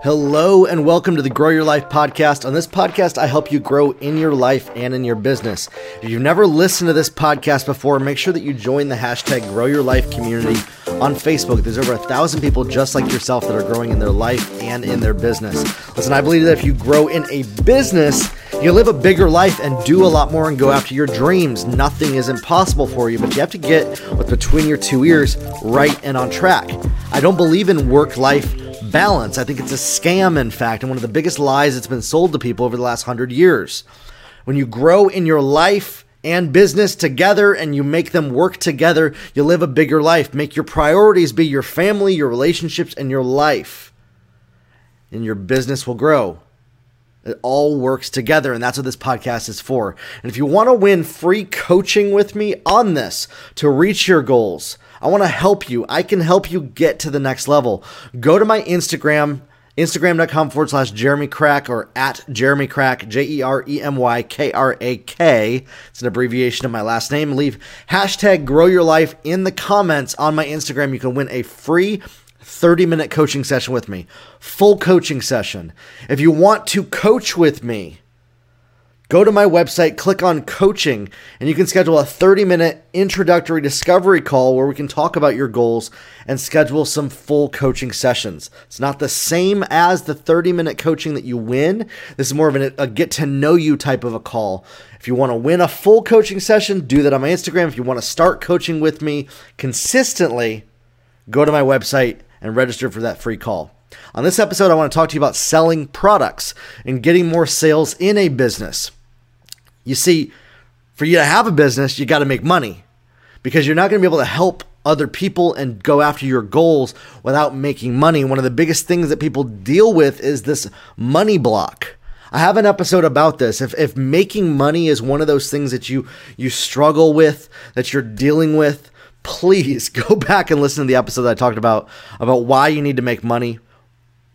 Hello and welcome to the Grow Your Life podcast. On this podcast, I help you grow in your life and in your business. If you've never listened to this podcast before, make sure that you join the hashtag Grow Your Life community on Facebook. There's over a thousand people just like yourself that are growing in their life and in their business. Listen, I believe that if you grow in a business, you live a bigger life and do a lot more and go after your dreams. Nothing is impossible for you, but you have to get what's between your two ears right and on track. I don't believe in work life balance. I think it's a scam, in fact, and one of the biggest lies that's been sold to people over the last hundred years. When you grow in your life and business together and you make them work together, you live a bigger life. Make your priorities be your family, your relationships, and your life. And your business will grow. It all works together, and that's what this podcast is for. And if you want to win free coaching with me on this to reach your goals, I want to help you. I can help you get to the next level. Go to my Instagram, instagram.com forward slash Jeremy Krak or at Jeremy Krak, J E R E M Y K R A K. It's an abbreviation of my last name. Leave hashtag grow your life in the comments on my Instagram. You can win a free 30 minute coaching session with me, full coaching session. If you want to coach with me, go to my website, click on coaching, and you can schedule a 30 minute introductory discovery call where we can talk about your goals and schedule some full coaching sessions. It's not the same as the 30 minute coaching that you win. This is more of an, a get to know you type of a call. If you want to win a full coaching session, do that on my Instagram. If you want to start coaching with me consistently, go to my website and register for that free call. On this episode, I want to talk to you about selling products and getting more sales in a business. You see, for you to have a business, you got to make money because you're not going to be able to help other people and go after your goals without making money. One of the biggest things that people deal with is this money block. I have an episode about this. If, if making money is one of those things that you you struggle with, that you're dealing with, please go back and listen to the episode that I talked about about why you need to make money.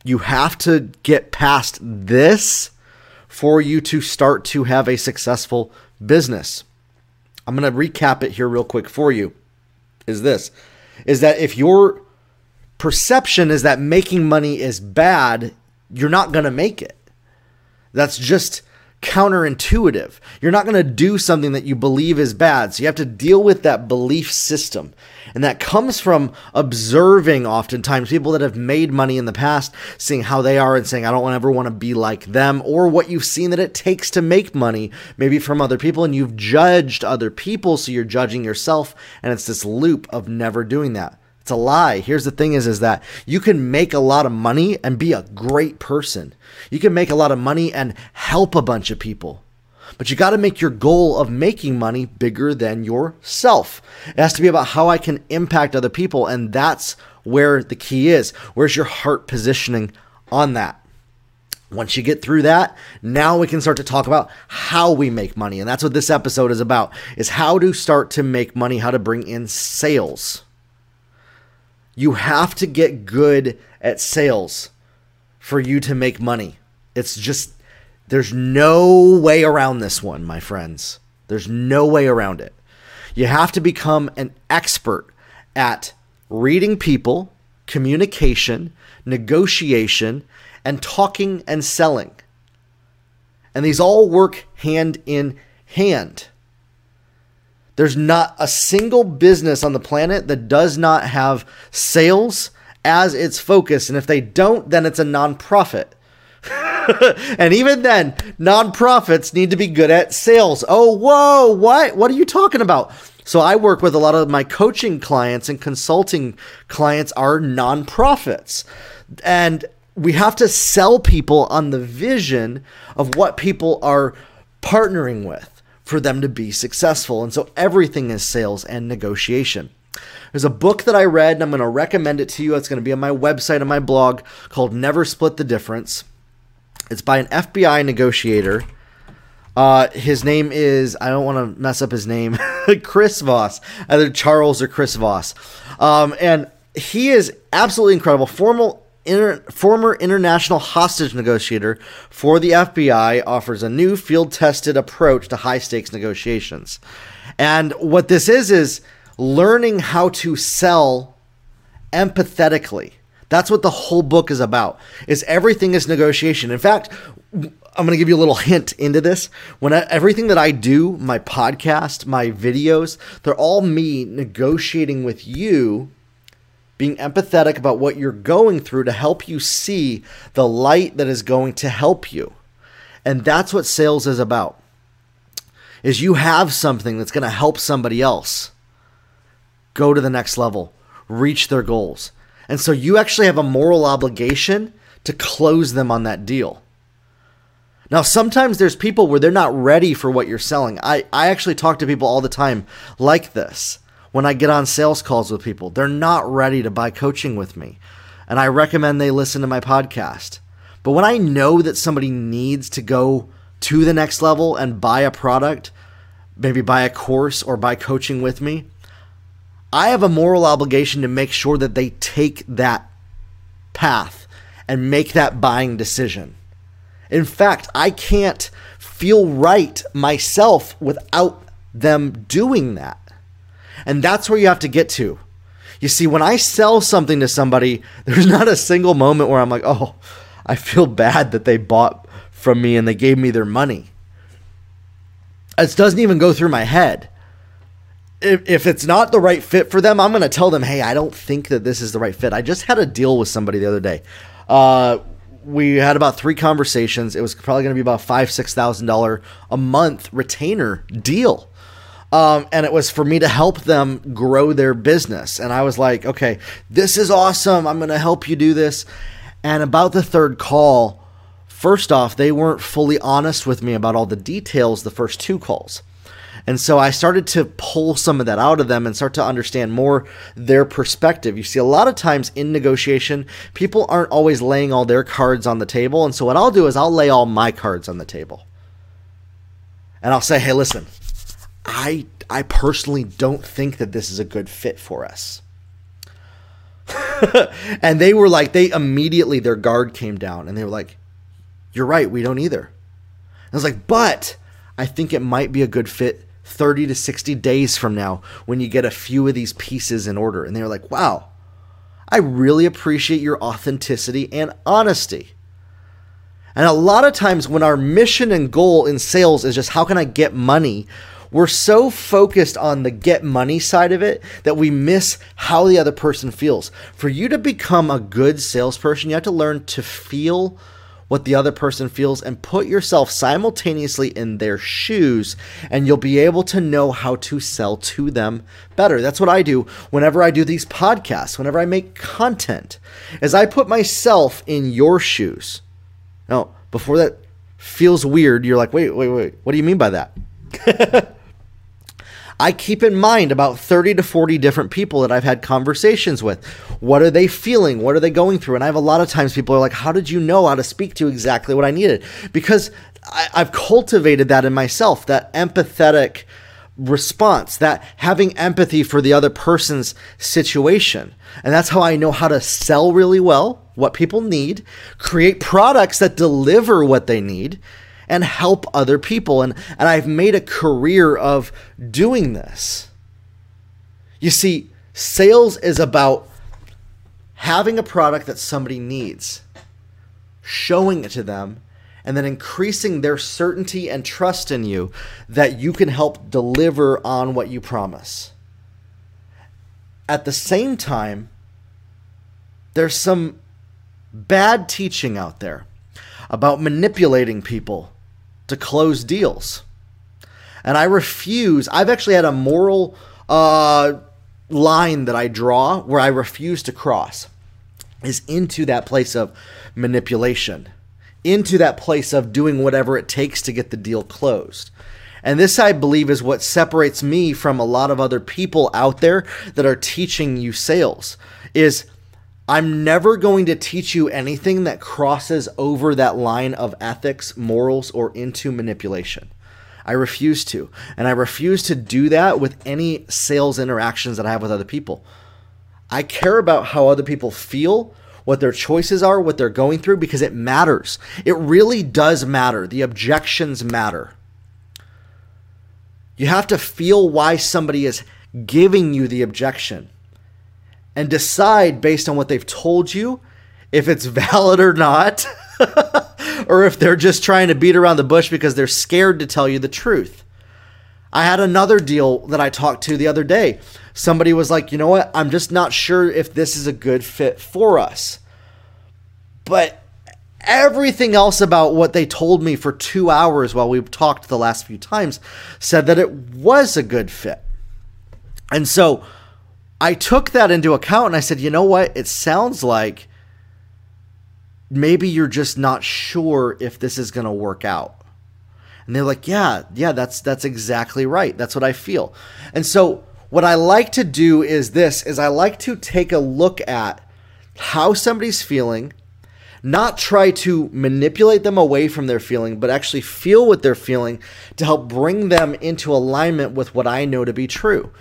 You have to get past this for you to start to have a successful business. I'm going to recap it here real quick for you. Is this is that if your perception is that making money is bad, you're not going to make it. That's just counterintuitive. You're not going to do something that you believe is bad. So you have to deal with that belief system. And that comes from observing oftentimes people that have made money in the past, seeing how they are and saying, I don't ever want to be like them, or what you've seen that it takes to make money, maybe from other people, and you've judged other people, so you're judging yourself. And it's this loop of never doing that. It's a lie. Here's the thing is is that you can make a lot of money and be a great person. You can make a lot of money and help a bunch of people. But you got to make your goal of making money bigger than yourself. It has to be about how I can impact other people and that's where the key is. Where's your heart positioning on that? Once you get through that, now we can start to talk about how we make money. And that's what this episode is about. Is how to start to make money, how to bring in sales. You have to get good at sales for you to make money. It's just, there's no way around this one, my friends. There's no way around it. You have to become an expert at reading people, communication, negotiation, and talking and selling. And these all work hand in hand. There's not a single business on the planet that does not have sales as its focus. And if they don't, then it's a nonprofit. and even then, nonprofits need to be good at sales. Oh, whoa, what? What are you talking about? So I work with a lot of my coaching clients and consulting clients are nonprofits. And we have to sell people on the vision of what people are partnering with for them to be successful. And so everything is sales and negotiation. There's a book that I read, and I'm going to recommend it to you. It's going to be on my website and my blog called Never Split the Difference. It's by an FBI negotiator. Uh, his name is, I don't want to mess up his name, Chris Voss, either Charles or Chris Voss. Um, and he is absolutely incredible. Formal Inter- former international hostage negotiator for the FBI offers a new field tested approach to high stakes negotiations. And what this is, is learning how to sell empathetically. That's what the whole book is about. Is everything is negotiation. In fact, I'm going to give you a little hint into this. When I, everything that I do, my podcast, my videos, they're all me negotiating with you, being empathetic about what you're going through to help you see the light that is going to help you. And that's what sales is about. Is you have something that's going to help somebody else go to the next level, reach their goals. And so you actually have a moral obligation to close them on that deal. Now, sometimes there's people where they're not ready for what you're selling. I, I actually talk to people all the time like this when I get on sales calls with people. They're not ready to buy coaching with me. And I recommend they listen to my podcast. But when I know that somebody needs to go to the next level and buy a product, maybe buy a course or buy coaching with me, I have a moral obligation to make sure that they take that path and make that buying decision. In fact, I can't feel right myself without them doing that. And that's where you have to get to. You see, when I sell something to somebody, there's not a single moment where I'm like, oh, I feel bad that they bought from me and they gave me their money. It doesn't even go through my head if, if it's not the right fit for them, I'm going to tell them, hey, I don't think that this is the right fit. I just had a deal with somebody the other day. Uh, we had about three conversations. It was probably going to be about five, six thousand dollar a month retainer deal. Um, and it was for me to help them grow their business. And I was like, okay, this is awesome. I'm going to help you do this. And about the third call, first off, they weren't fully honest with me about all the details the first two calls. And so I started to pull some of that out of them and start to understand more their perspective. You see, a lot of times in negotiation, people aren't always laying all their cards on the table. And so what I'll do is I'll lay all my cards on the table. And I'll say, hey, listen, I, I personally don't think that this is a good fit for us. and they were like, they immediately, their guard came down and they were like, you're right, we don't either. And I was like, but I think it might be a good fit 30 to 60 days from now when you get a few of these pieces in order. And they were like, wow, I really appreciate your authenticity and honesty. And a lot of times when our mission and goal in sales is just how can I get money, we're so focused on the get money side of it that we miss how the other person feels. For you to become a good salesperson, you have to learn to feel what the other person feels and put yourself simultaneously in their shoes and you'll be able to know how to sell to them better. That's what I do whenever I do these podcasts, whenever I make content. As I put myself in your shoes. Now, before that feels weird, you're like, "Wait, wait, wait. What do you mean by that?" I keep in mind about 30 to 40 different people that I've had conversations with. What are they feeling? What are they going through? And I have a lot of times people are like, How did you know how to speak to exactly what I needed? Because I, have cultivated that in myself, that empathetic response, that having empathy for the other person's situation. And that's how I know how to sell really well, what people need, create products that deliver what they need, and help other people. And, and I've made a career of doing this. You see, sales is about having a product that somebody needs, showing it to them, and then increasing their certainty and trust in you that you can help deliver on what you promise. At the same time, there's some bad teaching out there about manipulating people to close deals. And I refuse, I've actually had a moral uh, line that I draw where I refuse to cross is into that place of manipulation, into that place of doing whatever it takes to get the deal closed. And this, I believe, is what separates me from a lot of other people out there that are teaching you sales. Is I'm never going to teach you anything that crosses over that line of ethics, morals, or into manipulation. I refuse to. And I refuse to do that with any sales interactions that I have with other people. I care about how other people feel, what their choices are, what they're going through, because it matters. It really does matter. The objections matter. You have to feel why somebody is giving you the objection. And decide based on what they've told you if it's valid or not, or if they're just trying to beat around the bush because they're scared to tell you the truth. I had another deal that I talked to the other day. Somebody was like, you know what? I'm just not sure if this is a good fit for us. But everything else about what they told me for two hours while we talked the last few times said that it was a good fit. And so I took that into account and I said, you know what? It sounds like maybe you're just not sure if this is going to work out. And they're like, "Yeah, yeah, that's that's exactly right. That's what I feel." And so what I like to do is this is I like to take a look at how somebody's feeling, not try to manipulate them away from their feeling, but actually feel what they're feeling to help bring them into alignment with what I know to be true.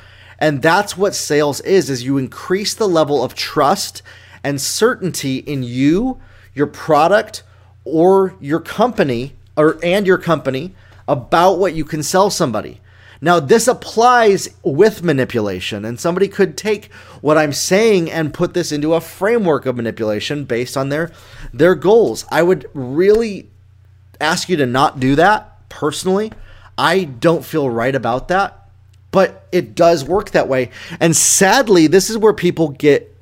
And that's what sales is is you increase the level of trust and certainty in you, your product, or your company or and your company about what you can sell somebody. Now, this applies with manipulation, and somebody could take what I'm saying and put this into a framework of manipulation based on their their goals. I would really ask you to not do that personally. I don't feel right about that, but it does work that way. And sadly, this is where people get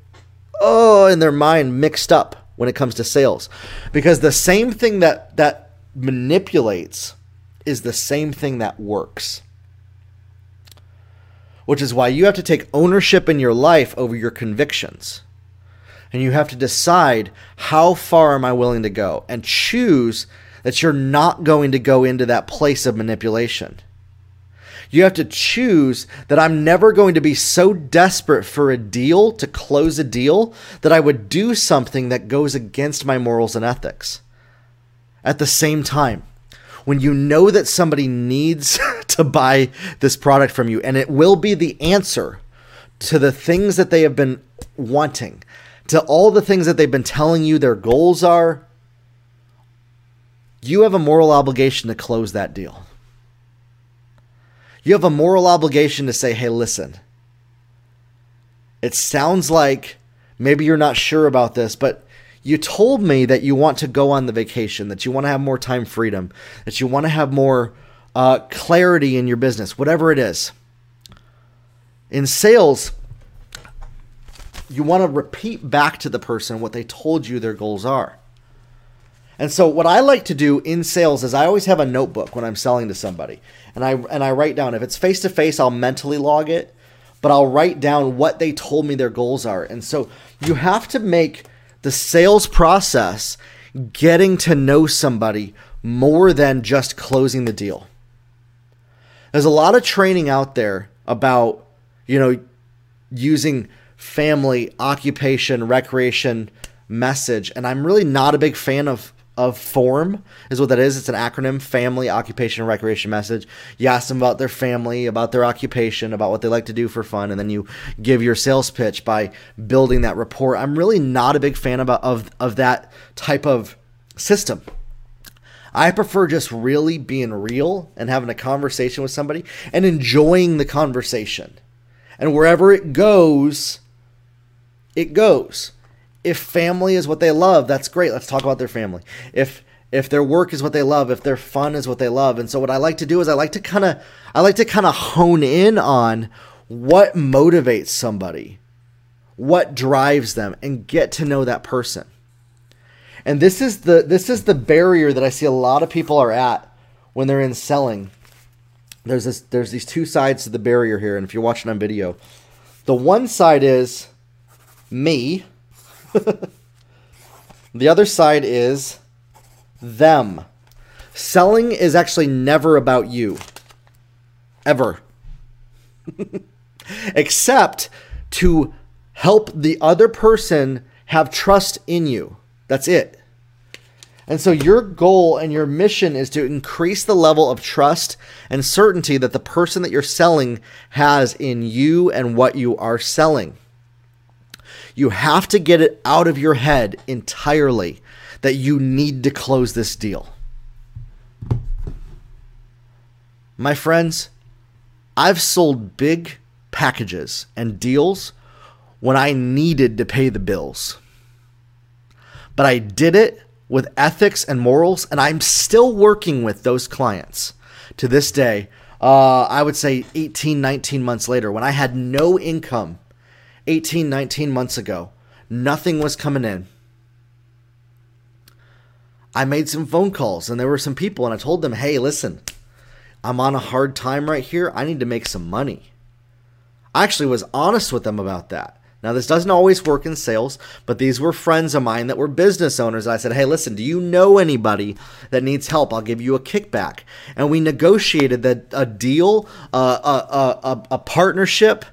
oh in their mind mixed up when it comes to sales. Because the same thing that that manipulates is the same thing that works which is why you have to take ownership in your life over your convictions. And you have to decide how far am I willing to go and choose that you're not going to go into that place of manipulation. You have to choose that I'm never going to be so desperate for a deal to close a deal that I would do something that goes against my morals and ethics. At the same time, when you know that somebody needs to buy this product from you and it will be the answer to the things that they have been wanting, to all the things that they've been telling you their goals are, you have a moral obligation to close that deal. You have a moral obligation to say, hey, listen, it sounds like maybe you're not sure about this, but you told me that you want to go on the vacation, that you want to have more time freedom, that you want to have more uh, clarity in your business, whatever it is. In sales, you want to repeat back to the person what they told you their goals are. And so what I like to do in sales is I always have a notebook when I'm selling to somebody. And I and I write down if it's face to face I'll mentally log it, but I'll write down what they told me their goals are. And so you have to make the sales process getting to know somebody more than just closing the deal. There's a lot of training out there about, you know, using family, occupation, recreation message, and I'm really not a big fan of of form is what that is. It's an acronym: family, occupation, recreation message. You ask them about their family, about their occupation, about what they like to do for fun, and then you give your sales pitch by building that rapport. I'm really not a big fan about of of that type of system. I prefer just really being real and having a conversation with somebody and enjoying the conversation. And wherever it goes, it goes if family is what they love, that's great. Let's talk about their family. If if their work is what they love, if their fun is what they love. And so what I like to do is I like to kind of I like to kind of hone in on what motivates somebody, what drives them and get to know that person. And this is the this is the barrier that I see a lot of people are at when they're in selling. There's this there's these two sides to the barrier here and if you're watching on video, the one side is me the other side is them. Selling is actually never about you. Ever. Except to help the other person have trust in you. That's it. And so your goal and your mission is to increase the level of trust and certainty that the person that you're selling has in you and what you are selling. You have to get it out of your head entirely that you need to close this deal. My friends, I've sold big packages and deals when I needed to pay the bills. But I did it with ethics and morals, and I'm still working with those clients to this day. Uh, I would say 18, 19 months later, when I had no income, 18, 19 months ago, nothing was coming in. I made some phone calls and there were some people, and I told them, hey, listen, I'm on a hard time right here. I need to make some money. I actually was honest with them about that. Now, this doesn't always work in sales, but these were friends of mine that were business owners. I said, Hey, listen, do you know anybody that needs help? I'll give you a kickback. And we negotiated that a deal, uh, a, a, a partnership.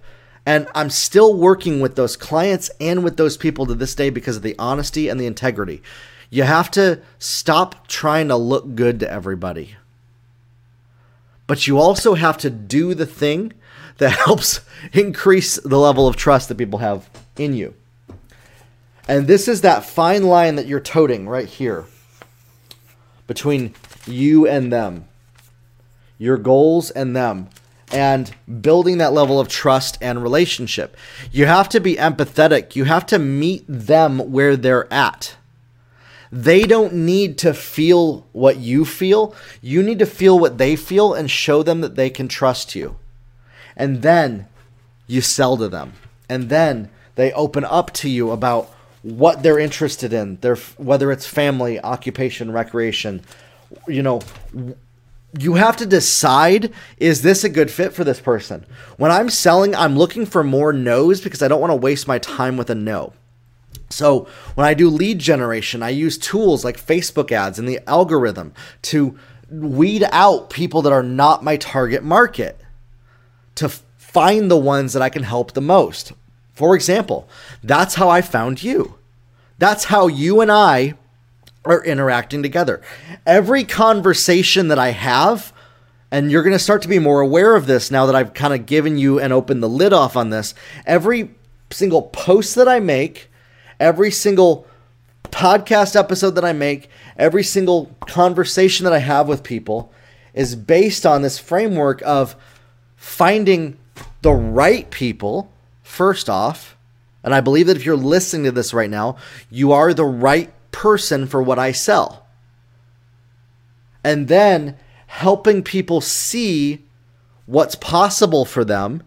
And I'm still working with those clients and with those people to this day because of the honesty and the integrity. You have to stop trying to look good to everybody. But you also have to do the thing that helps increase the level of trust that people have in you. And this is that fine line that you're toting right here between you and them, your goals and them, and building that level of trust and relationship. You have to be empathetic, you have to meet them where they're at. They don't need to feel what you feel. You need to feel what they feel and show them that they can trust you and then you sell to them and then they open up to you about what they're interested in their whether it's family occupation recreation you know you have to decide is this a good fit for this person when i'm selling i'm looking for more no's because i don't want to waste my time with a no so when i do lead generation i use tools like facebook ads and the algorithm to weed out people that are not my target market to find the ones that I can help the most. For example, that's how I found you. That's how you and I are interacting together. Every conversation that I have, and you're going to start to be more aware of this now that I've kind of given you and opened the lid off on this. Every single post that I make, every single podcast episode that I make, every single conversation that I have with people is based on this framework of finding the right people, first off, and I believe that if you're listening to this right now, you are the right person for what I sell. And then helping people see what's possible for them,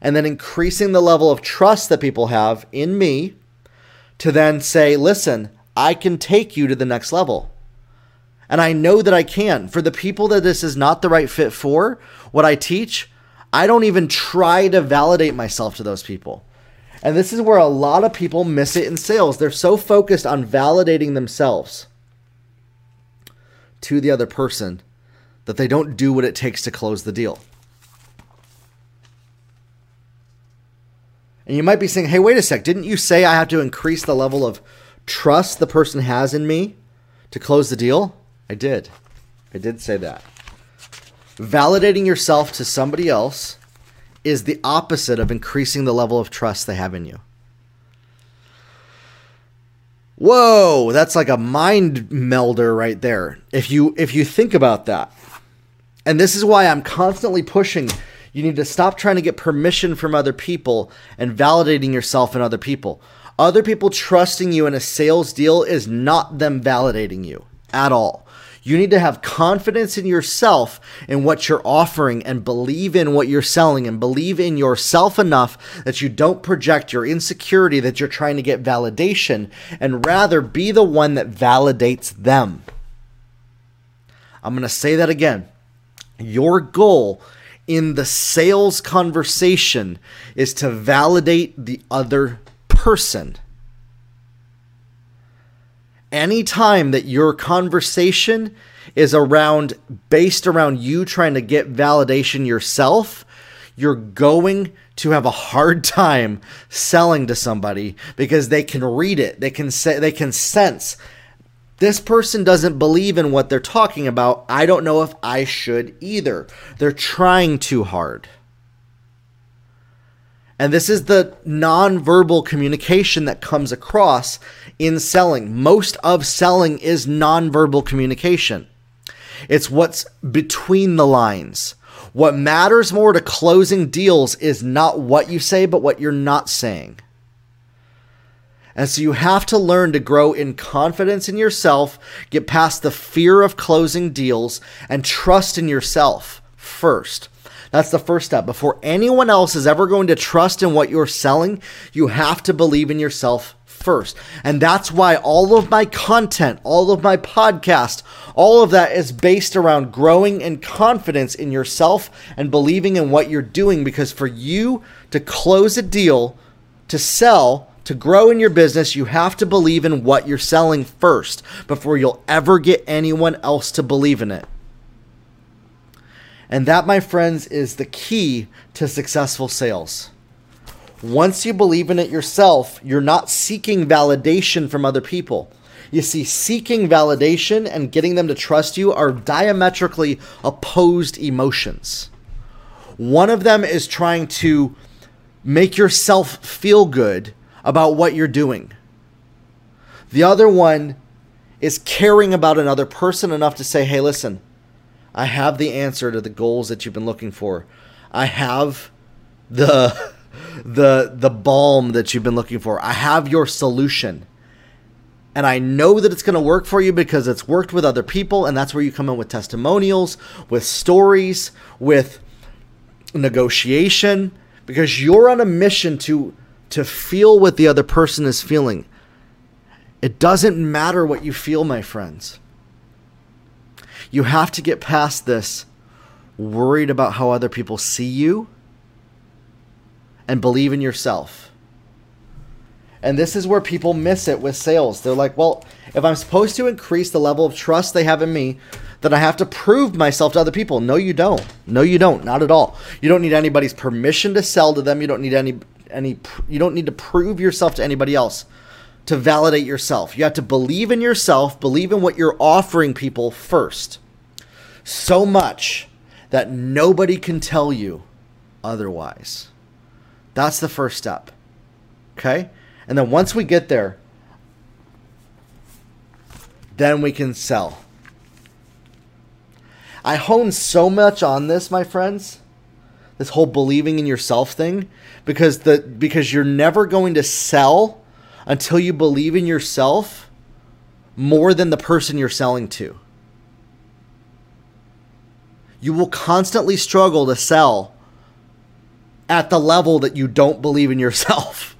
and then increasing the level of trust that people have in me to then say, listen, I can take you to the next level. And I know that I can. For the people that this is not the right fit for, what I teach, I don't even try to validate myself to those people. And this is where a lot of people miss it in sales. They're so focused on validating themselves to the other person that they don't do what it takes to close the deal. And you might be saying, hey, wait a sec, didn't you say I have to increase the level of trust the person has in me to close the deal? I did. I did say that. Validating yourself to somebody else is the opposite of increasing the level of trust they have in you. Whoa, that's like a mind melder right there. If you if you think about that. And this is why I'm constantly pushing you need to stop trying to get permission from other people and validating yourself in other people. Other people trusting you in a sales deal is not them validating you at all. You need to have confidence in yourself and what you're offering and believe in what you're selling and believe in yourself enough that you don't project your insecurity that you're trying to get validation and rather be the one that validates them. I'm going to say that again. Your goal in the sales conversation is to validate the other person anytime that your conversation is around based around you trying to get validation yourself, you're going to have a hard time selling to somebody because they can read it. They can say they can sense this person doesn't believe in what they're talking about. I don't know if I should either. They're trying too hard. And this is the nonverbal communication that comes across in selling. Most of selling is nonverbal communication. It's what's between the lines. What matters more to closing deals is not what you say, but what you're not saying. And so you have to learn to grow in confidence in yourself, get past the fear of closing deals, and trust in yourself first. That's the first step. Before anyone else is ever going to trust in what you're selling, you have to believe in yourself first. And that's why all of my content, all of my podcast, all of that is based around growing in confidence in yourself and believing in what you're doing. Because for you to close a deal, to sell, to grow in your business, you have to believe in what you're selling first before you'll ever get anyone else to believe in it. And that, my friends, is the key to successful sales. Once you believe in it yourself, you're not seeking validation from other people. You see, seeking validation and getting them to trust you are diametrically opposed emotions. One of them is trying to make yourself feel good about what you're doing. The other one is caring about another person enough to say, hey, listen, I have the answer to the goals that you've been looking for. I have the the the balm that you've been looking for. I have your solution. And I know that it's going to work for you because it's worked with other people and that's where you come in with testimonials, with stories, with negotiation because you're on a mission to to feel what the other person is feeling. It doesn't matter what you feel, my friends. You have to get past this worried about how other people see you and believe in yourself. And this is where people miss it with sales. They're like, well, if I'm supposed to increase the level of trust they have in me, then I have to prove myself to other people. No, you don't. No, you don't. Not at all. You don't need anybody's permission to sell to them. You don't need any any you don't need to prove yourself to anybody else to validate yourself. You have to believe in yourself, believe in what you're offering people first. So much that nobody can tell you otherwise. That's the first step. Okay? And then once we get there, then we can sell. I hone so much on this, my friends. This whole believing in yourself thing because the because you're never going to sell until you believe in yourself more than the person you're selling to. You will constantly struggle to sell at the level that you don't believe in yourself.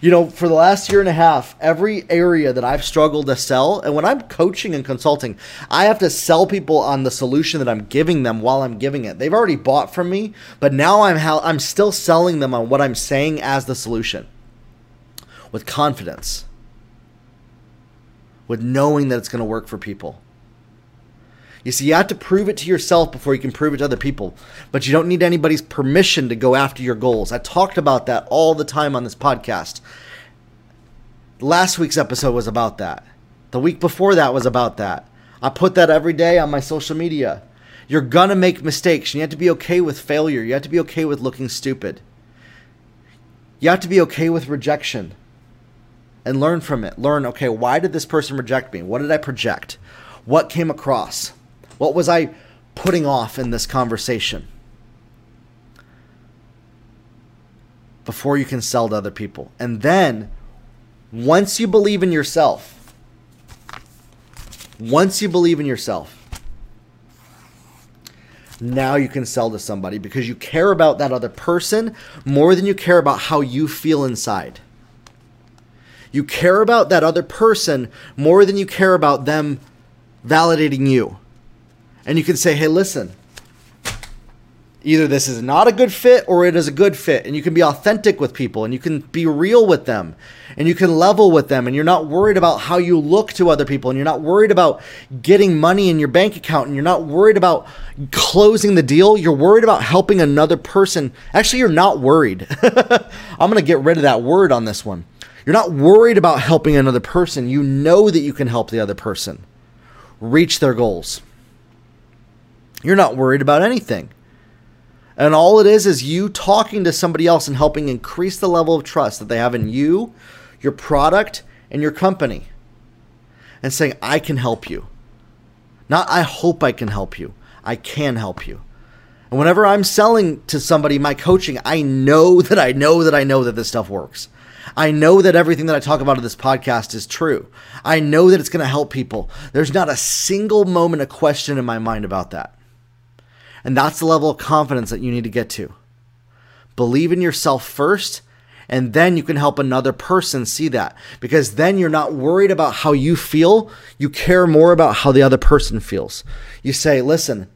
You know, for the last year and a half, every area that I've struggled to sell, and when I'm coaching and consulting, I have to sell people on the solution that I'm giving them while I'm giving it. They've already bought from me, but now I'm ha- I'm still selling them on what I'm saying as the solution with confidence, with knowing that it's going to work for people. You see, you have to prove it to yourself before you can prove it to other people. But you don't need anybody's permission to go after your goals. I talked about that all the time on this podcast. Last week's episode was about that. The week before that was about that. I put that every day on my social media. You're gonna make mistakes. You have to be okay with failure. You have to be okay with looking stupid. You have to be okay with rejection and learn from it. Learn, okay, why did this person reject me? What did I project? What came across? What was I putting off in this conversation? Before you can sell to other people. And then, once you believe in yourself, once you believe in yourself, now you can sell to somebody because you care about that other person more than you care about how you feel inside. You care about that other person more than you care about them validating you and you can say, hey, listen, either this is not a good fit or it is a good fit. And you can be authentic with people and you can be real with them and you can level with them. And you're not worried about how you look to other people and you're not worried about getting money in your bank account and you're not worried about closing the deal. You're worried about helping another person. Actually, you're not worried. I'm going to get rid of that word on this one. You're not worried about helping another person. You know that you can help the other person reach their goals. You're not worried about anything. And all it is is you talking to somebody else and helping increase the level of trust that they have in you, your product, and your company. And saying, I can help you. Not, I hope I can help you. I can help you. And whenever I'm selling to somebody my coaching, I know that I know that I know that this stuff works. I know that everything that I talk about in this podcast is true. I know that it's going to help people. There's not a single moment of question in my mind about that. And that's the level of confidence that you need to get to. Believe in yourself first, and then you can help another person see that. Because then you're not worried about how you feel, you care more about how the other person feels. You say, listen,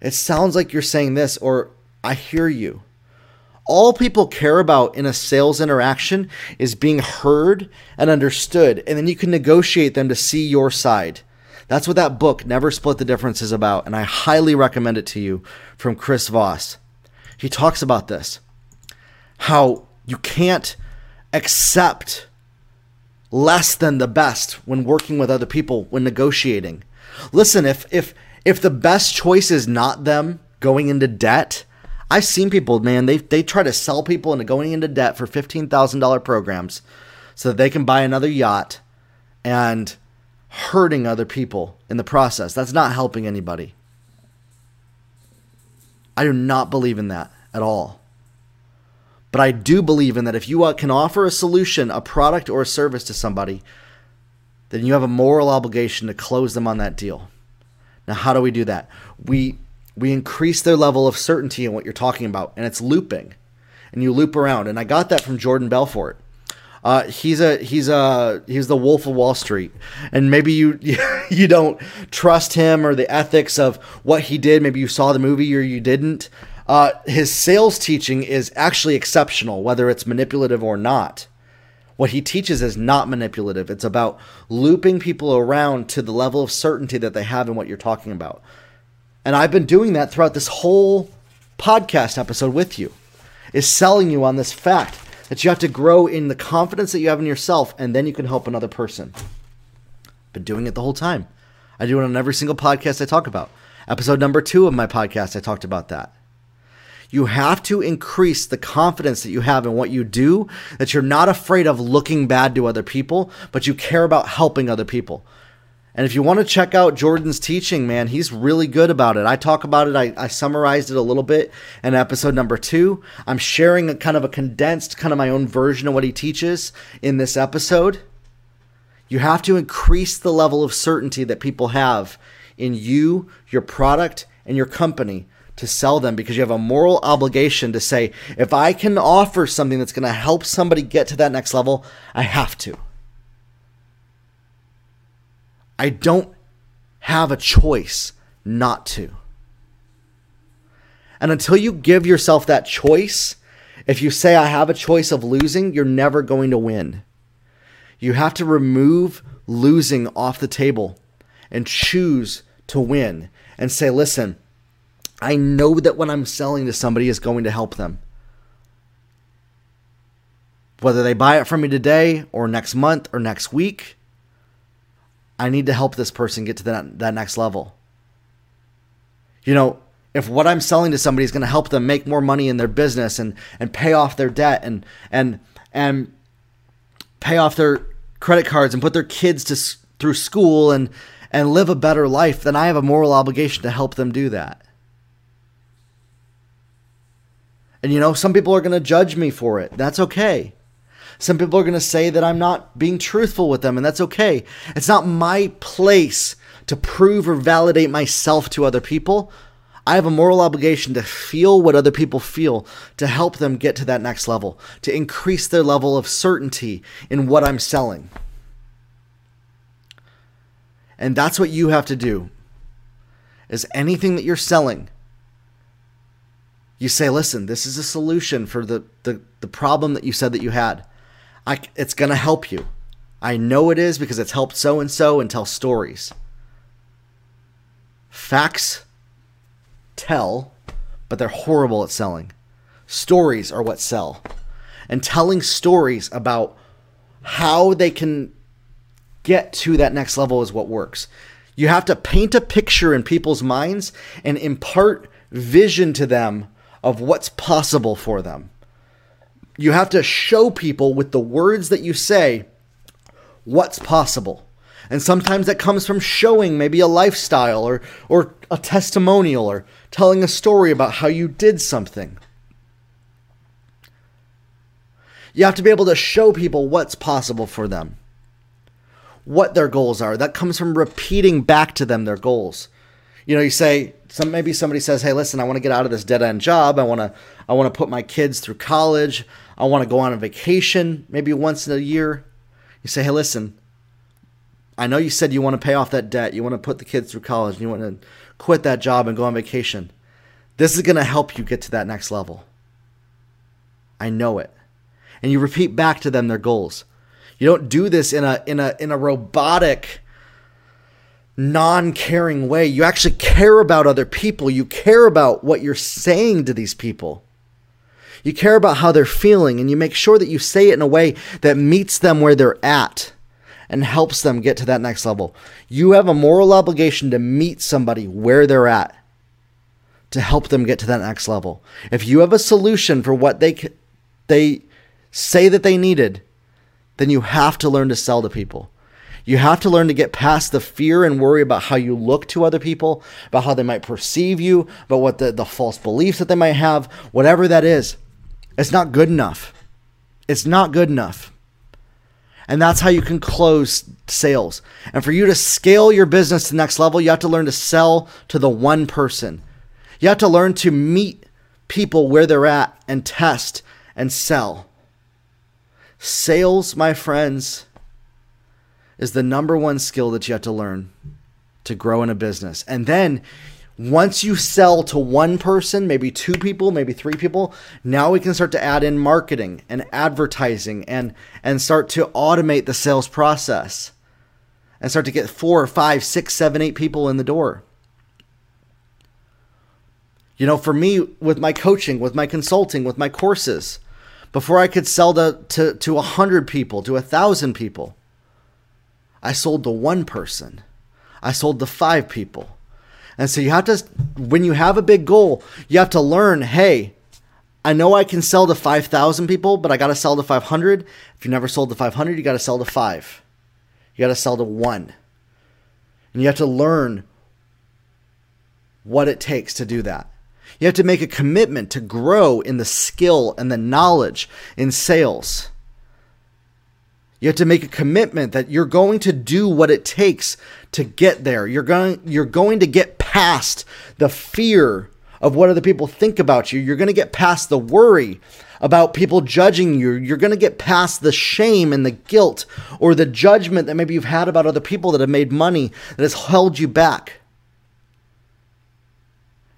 it sounds like you're saying this, or I hear you. All people care about in a sales interaction is being heard and understood, and then you can negotiate them to see your side. That's what that book, Never Split the Difference, is about, and I highly recommend it to you from Chris Voss. He talks about this how you can't accept less than the best when working with other people when negotiating. Listen, if if if the best choice is not them going into debt, I've seen people, man, they they try to sell people into going into debt for $15,000 programs so that they can buy another yacht and hurting other people in the process. That's not helping anybody. I do not believe in that at all. But I do believe in that if you can offer a solution, a product, or a service to somebody, then you have a moral obligation to close them on that deal. Now, how do we do that? We we increase their level of certainty in what you're talking about, and it's looping, and you loop around. And I got that from Jordan Belfort. Uh, he's a he's a he's the Wolf of Wall Street, and maybe you you don't trust him or the ethics of what he did. Maybe you saw the movie or you didn't. Uh, his sales teaching is actually exceptional, whether it's manipulative or not. What he teaches is not manipulative. It's about looping people around to the level of certainty that they have in what you're talking about. And I've been doing that throughout this whole podcast episode with you, is selling you on this fact that you have to grow in the confidence that you have in yourself, and then you can help another person. Been doing it the whole time. I do it on every single podcast I talk about. Episode number two of my podcast, I talked about that. You have to increase the confidence that you have in what you do, that you're not afraid of looking bad to other people, but you care about helping other people. And if you want to check out Jordan's teaching, man, he's really good about it. I talk about it, I, I summarized it a little bit in episode number two. I'm sharing a kind of a condensed, kind of my own version of what he teaches in this episode. You have to increase the level of certainty that people have in you, your product, and your company to sell them because you have a moral obligation to say, if I can offer something that's going to help somebody get to that next level, I have to. I don't have a choice not to. And until you give yourself that choice, if you say, I have a choice of losing, you're never going to win. You have to remove losing off the table and choose to win and say, listen, I know that what I'm selling to somebody is going to help them. Whether they buy it from me today or next month or next week, I need to help this person get to that, that next level. You know, if what I'm selling to somebody is going to help them make more money in their business and, and pay off their debt and, and, and pay off their credit cards and put their kids to through school and, and live a better life, then I have a moral obligation to help them do that. And you know, some people are going to judge me for it. That's okay. Some people are going to say that I'm not being truthful with them, and that's okay. It's not my place to prove or validate myself to other people. I have a moral obligation to feel what other people feel, to help them get to that next level, to increase their level of certainty in what I'm selling. And that's what you have to do. Is anything that you're selling, you say, listen, this is a solution for the, the, the problem that you said that you had. I, it's going to help you. I know it is because it's helped so and so and tell stories. Facts tell, but they're horrible at selling. Stories are what sell. And telling stories about how they can get to that next level is what works. You have to paint a picture in people's minds and impart vision to them of what's possible for them you have to show people with the words that you say what's possible. And sometimes that comes from showing maybe a lifestyle or, or a testimonial or telling a story about how you did something. You have to be able to show people what's possible for them, what their goals are. That comes from repeating back to them their goals. You know, you say some maybe somebody says, "Hey, listen, I want to get out of this dead end job. I want to I want to put my kids through college. I want to go on a vacation, maybe once in a year." You say, "Hey, listen, I know you said you want to pay off that debt. You want to put the kids through college. And you want to quit that job and go on vacation. This is going to help you get to that next level. I know it. And you repeat back to them their goals. You don't do this in a in a in a robotic non-caring way. You actually care about other people. You care about what you're saying to these people. You care about how they're feeling and you make sure that you say it in a way that meets them where they're at and helps them get to that next level. You have a moral obligation to meet somebody where they're at to help them get to that next level. If you have a solution for what they they say that they needed, then you have to learn to sell to people. You have to learn to get past the fear and worry about how you look to other people, about how they might perceive you, about what the, the false beliefs that they might have, whatever that is. It's not good enough. It's not good enough. And that's how you can close sales. And for you to scale your business to the next level, you have to learn to sell to the one person. You have to learn to meet people where they're at and test and sell. Sales, my friends, is the number one skill that you have to learn to grow in a business. And then once you sell to one person, maybe two people, maybe three people, now we can start to add in marketing and advertising and and start to automate the sales process and start to get four or five, six, seven, eight people in the door. You know, for me, with my coaching, with my consulting, with my courses, before I could sell to to to a hundred people, to a thousand people, I sold to one person. I sold to five people. And so you have to, when you have a big goal, you have to learn hey, I know I can sell to 5,000 people, but I got to sell to 500. If you never sold to 500, you got to sell to five. You got to sell to one. And you have to learn what it takes to do that. You have to make a commitment to grow in the skill and the knowledge in sales. You have to make a commitment that you're going to do what it takes to get there. You're going you're going to get past the fear of what other people think about you. You're going to get past the worry about people judging you. You're going to get past the shame and the guilt or the judgment that maybe you've had about other people that have made money that has held you back.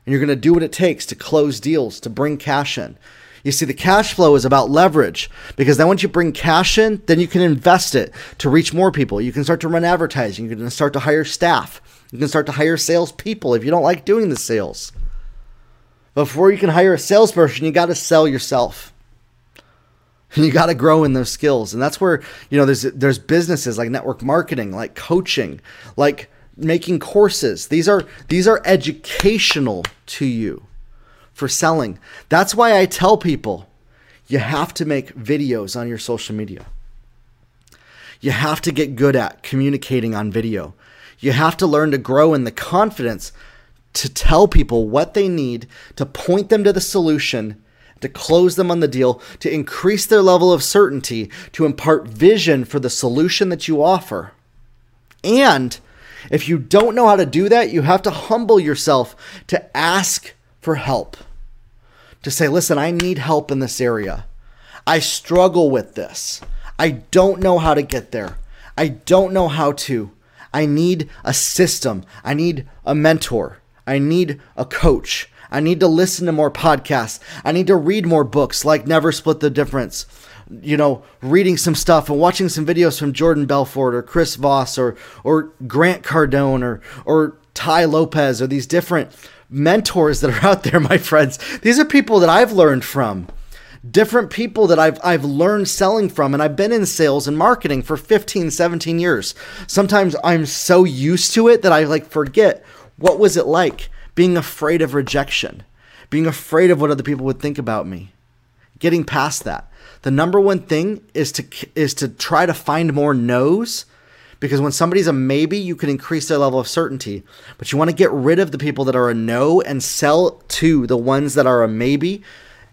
And you're going to do what it takes to close deals, to bring cash in. You see, the cash flow is about leverage because then once you bring cash in, then you can invest it to reach more people. You can start to run advertising. You can start to hire staff. You can start to hire salespeople if you don't like doing the sales. Before you can hire a salesperson, you got to sell yourself. And you got to grow in those skills. And that's where, you know, there's there's businesses like network marketing, like coaching, like making courses. These are these are educational to you for selling. That's why I tell people you have to make videos on your social media. You have to get good at communicating on video. You have to learn to grow in the confidence to tell people what they need, to point them to the solution, to close them on the deal, to increase their level of certainty, to impart vision for the solution that you offer. And if you don't know how to do that, you have to humble yourself to ask for help. To say, listen, I need help in this area. I struggle with this. I don't know how to get there. I don't know how to. I need a system. I need a mentor. I need a coach. I need to listen to more podcasts. I need to read more books like Never Split the Difference. You know, reading some stuff and watching some videos from Jordan Belfort or Chris Voss or or Grant Cardone or or Tai Lopez or these different mentors that are out there, my friends. These are people that I've learned from. Different people that I've I've learned selling from and I've been in sales and marketing for 15, 17 years. Sometimes I'm so used to it that I like forget what was it like being afraid of rejection, being afraid of what other people would think about me. Getting past that. The number one thing is to is to try to find more no's Because when somebody's a maybe, you can increase their level of certainty. But you want to get rid of the people that are a no and sell to the ones that are a maybe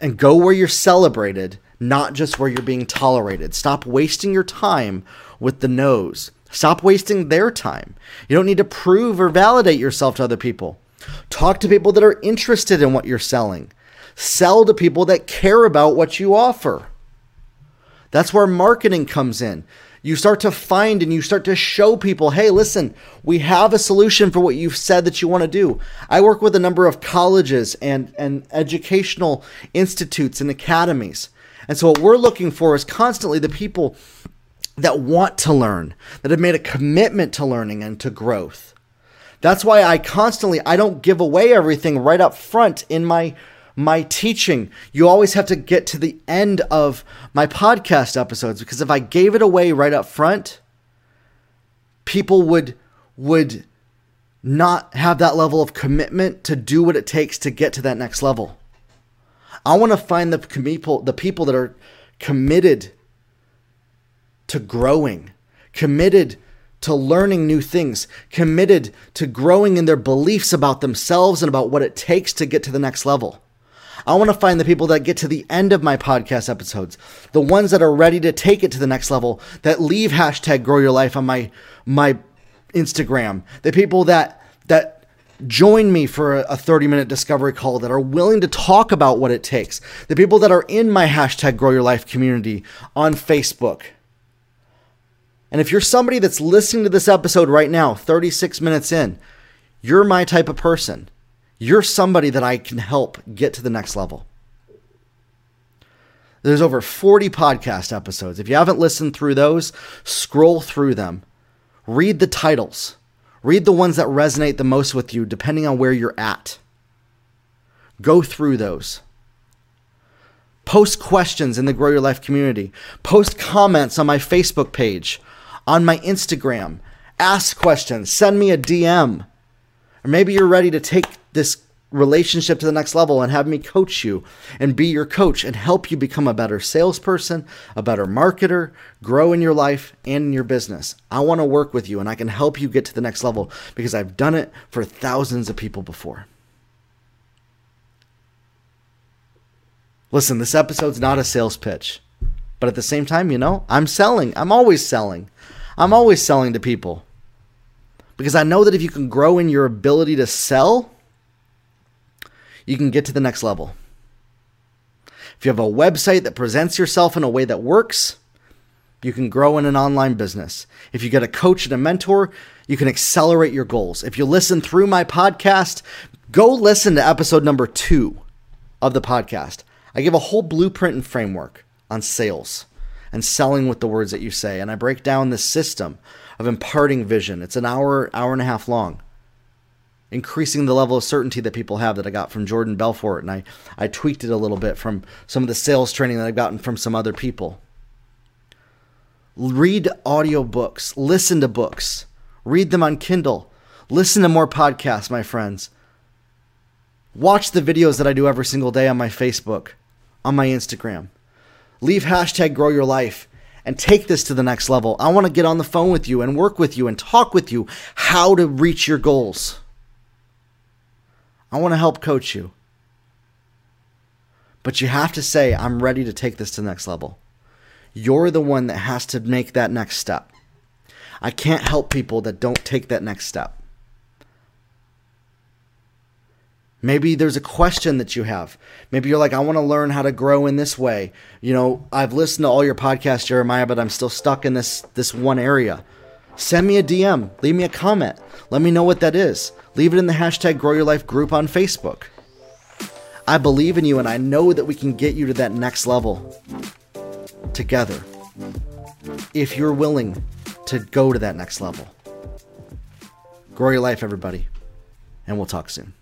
and go where you're celebrated, not just where you're being tolerated. Stop wasting your time with the no's. Stop wasting their time. You don't need to prove or validate yourself to other people. Talk to people that are interested in what you're selling. Sell to people that care about what you offer. That's where marketing comes in. You start to find and you start to show people, hey, listen, we have a solution for what you've said that you want to do. I work with a number of colleges and, and educational institutes and academies. And so, what we're looking for is constantly the people that want to learn, that have made a commitment to learning and to growth. That's why I constantly I don't give away everything right up front in my my teaching. You always have to get to the end of my podcast episodes because if I gave it away right up front, people would would not have that level of commitment to do what it takes to get to that next level. I want to find the people the people that are committed to growing, committed to learning new things, committed to growing in their beliefs about themselves and about what it takes to get to the next level. I want to find the people that get to the end of my podcast episodes, the ones that are ready to take it to the next level, that leave hashtag grow your life on my my Instagram, the people that that join me for a 30 minute discovery call that are willing to talk about what it takes, the people that are in my hashtag grow your life community on Facebook. And if you're somebody that's listening to this episode right now, 36 minutes in, you're my type of person. You're somebody that I can help get to the next level. There's over 40 podcast episodes. If you haven't listened through those, scroll through them. Read the titles. Read the ones that resonate the most with you, depending on where you're at. Go through those. Post questions in the Grow Your Life community. Post comments on my Facebook page, on my Instagram. Ask questions. Send me a DM. Or maybe you're ready to take this relationship to the next level and have me coach you and be your coach and help you become a better salesperson, a better marketer, grow in your life and in your business. I want to work with you and I can help you get to the next level because I've done it for thousands of people before. Listen, this episode's not a sales pitch, but at the same time, you know, I'm selling. I'm always selling. I'm always selling to people because I know that if you can grow in your ability to sell, you can get to the next level. If you have a website that presents yourself in a way that works, you can grow in an online business. If you get a coach and a mentor, you can accelerate your goals. If you listen through my podcast, go listen to episode number two of the podcast. I give a whole blueprint and framework on sales and selling with the words that you say. And I break down the system of imparting vision. It's an hour, hour and a half long. Increasing the level of certainty that people have that I got from Jordan Belfort, and I, I tweaked it a little bit from some of the sales training that I've gotten from some other people. Read audiobooks, listen to books, read them on Kindle, listen to more podcasts, my friends. Watch the videos that I do every single day on my Facebook, on my Instagram. Leave hashtag grow your life and take this to the next level. I want to get on the phone with you and work with you and talk with you how to reach your goals. I want to help coach you. But you have to say, I'm ready to take this to the next level. You're the one that has to make that next step. I can't help people that don't take that next step. Maybe there's a question that you have. Maybe you're like, I want to learn how to grow in this way. You know, I've listened to all your podcasts, Jeremiah, but I'm still stuck in this this one area. Send me a DM, leave me a comment. Let me know what that is. Leave it in the hashtag Grow Your Life group on Facebook. I believe in you and I know that we can get you to that next level together. If you're willing to go to that next level. Grow your life, everybody. And we'll talk soon.